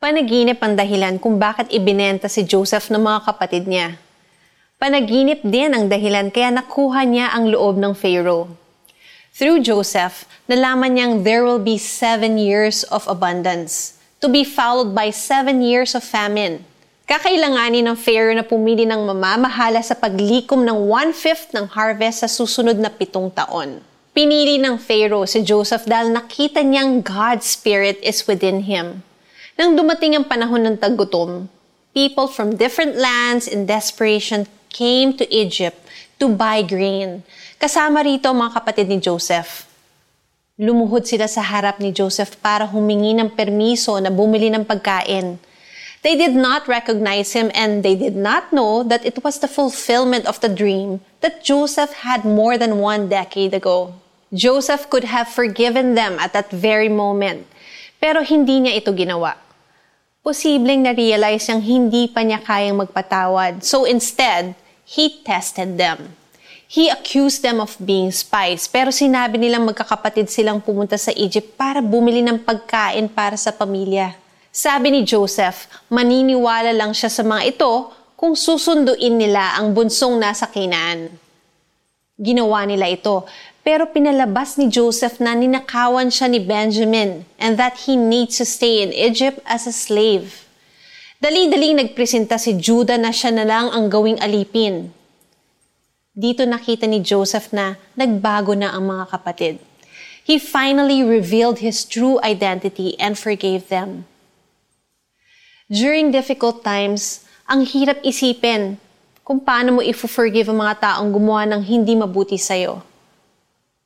Panaginip ang dahilan kung bakit ibinenta si Joseph ng mga kapatid niya. Panaginip din ang dahilan kaya nakuha niya ang loob ng Pharaoh. Through Joseph, nalaman niyang there will be seven years of abundance, to be followed by seven years of famine. Kakailanganin ng Pharaoh na pumili ng mamamahala sa paglikom ng one-fifth ng harvest sa susunod na pitong taon. Pinili ng Pharaoh si Joseph dahil nakita niyang God's Spirit is within him. Nang dumating ang panahon ng taggutom, people from different lands in desperation came to Egypt to buy grain. Kasama rito mga kapatid ni Joseph. Lumuhod sila sa harap ni Joseph para humingi ng permiso na bumili ng pagkain. They did not recognize him and they did not know that it was the fulfillment of the dream that Joseph had more than one decade ago. Joseph could have forgiven them at that very moment, pero hindi niya ito ginawa posibleng na-realize niyang hindi pa niya kayang magpatawad. So instead, he tested them. He accused them of being spies, pero sinabi nilang magkakapatid silang pumunta sa Egypt para bumili ng pagkain para sa pamilya. Sabi ni Joseph, maniniwala lang siya sa mga ito kung susunduin nila ang bunsong nasa Canaan. Ginawa nila ito, pero pinalabas ni Joseph na ninakawan siya ni Benjamin and that he needs to stay in Egypt as a slave. Dali-daling nagpresenta si Judah na siya na lang ang gawing alipin. Dito nakita ni Joseph na nagbago na ang mga kapatid. He finally revealed his true identity and forgave them. During difficult times, ang hirap isipin kung paano mo i-forgive ang mga taong gumawa ng hindi mabuti sa'yo.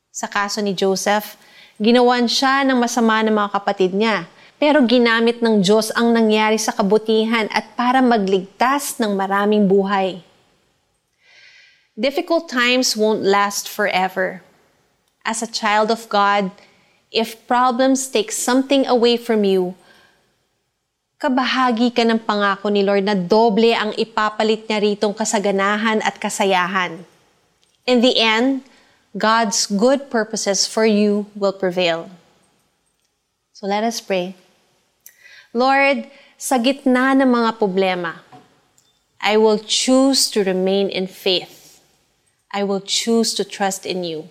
Sa kaso ni Joseph, ginawan siya ng masama ng mga kapatid niya, pero ginamit ng Diyos ang nangyari sa kabutihan at para magligtas ng maraming buhay. Difficult times won't last forever. As a child of God, if problems take something away from you, kabahagi ka ng pangako ni Lord na doble ang ipapalit niya ritong kasaganahan at kasayahan. In the end, God's good purposes for you will prevail. So let us pray. Lord, sa gitna ng mga problema, I will choose to remain in faith. I will choose to trust in you.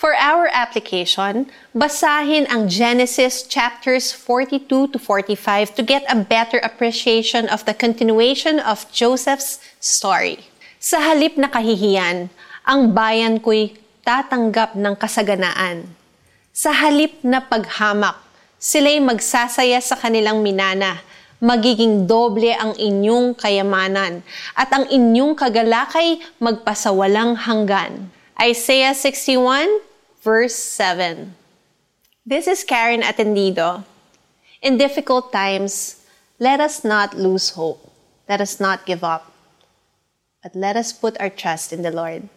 For our application, basahin ang Genesis chapters 42 to 45 to get a better appreciation of the continuation of Joseph's story. Sa halip na kahihiyan, ang bayan ko'y tatanggap ng kasaganaan. Sa halip na paghamak, sila'y magsasaya sa kanilang minana, magiging doble ang inyong kayamanan, at ang inyong kagalakay magpasawalang hanggan. Isaiah 61, verse 7. This is Karen Atendido. In difficult times, let us not lose hope. Let us not give up. But let us put our trust in the Lord.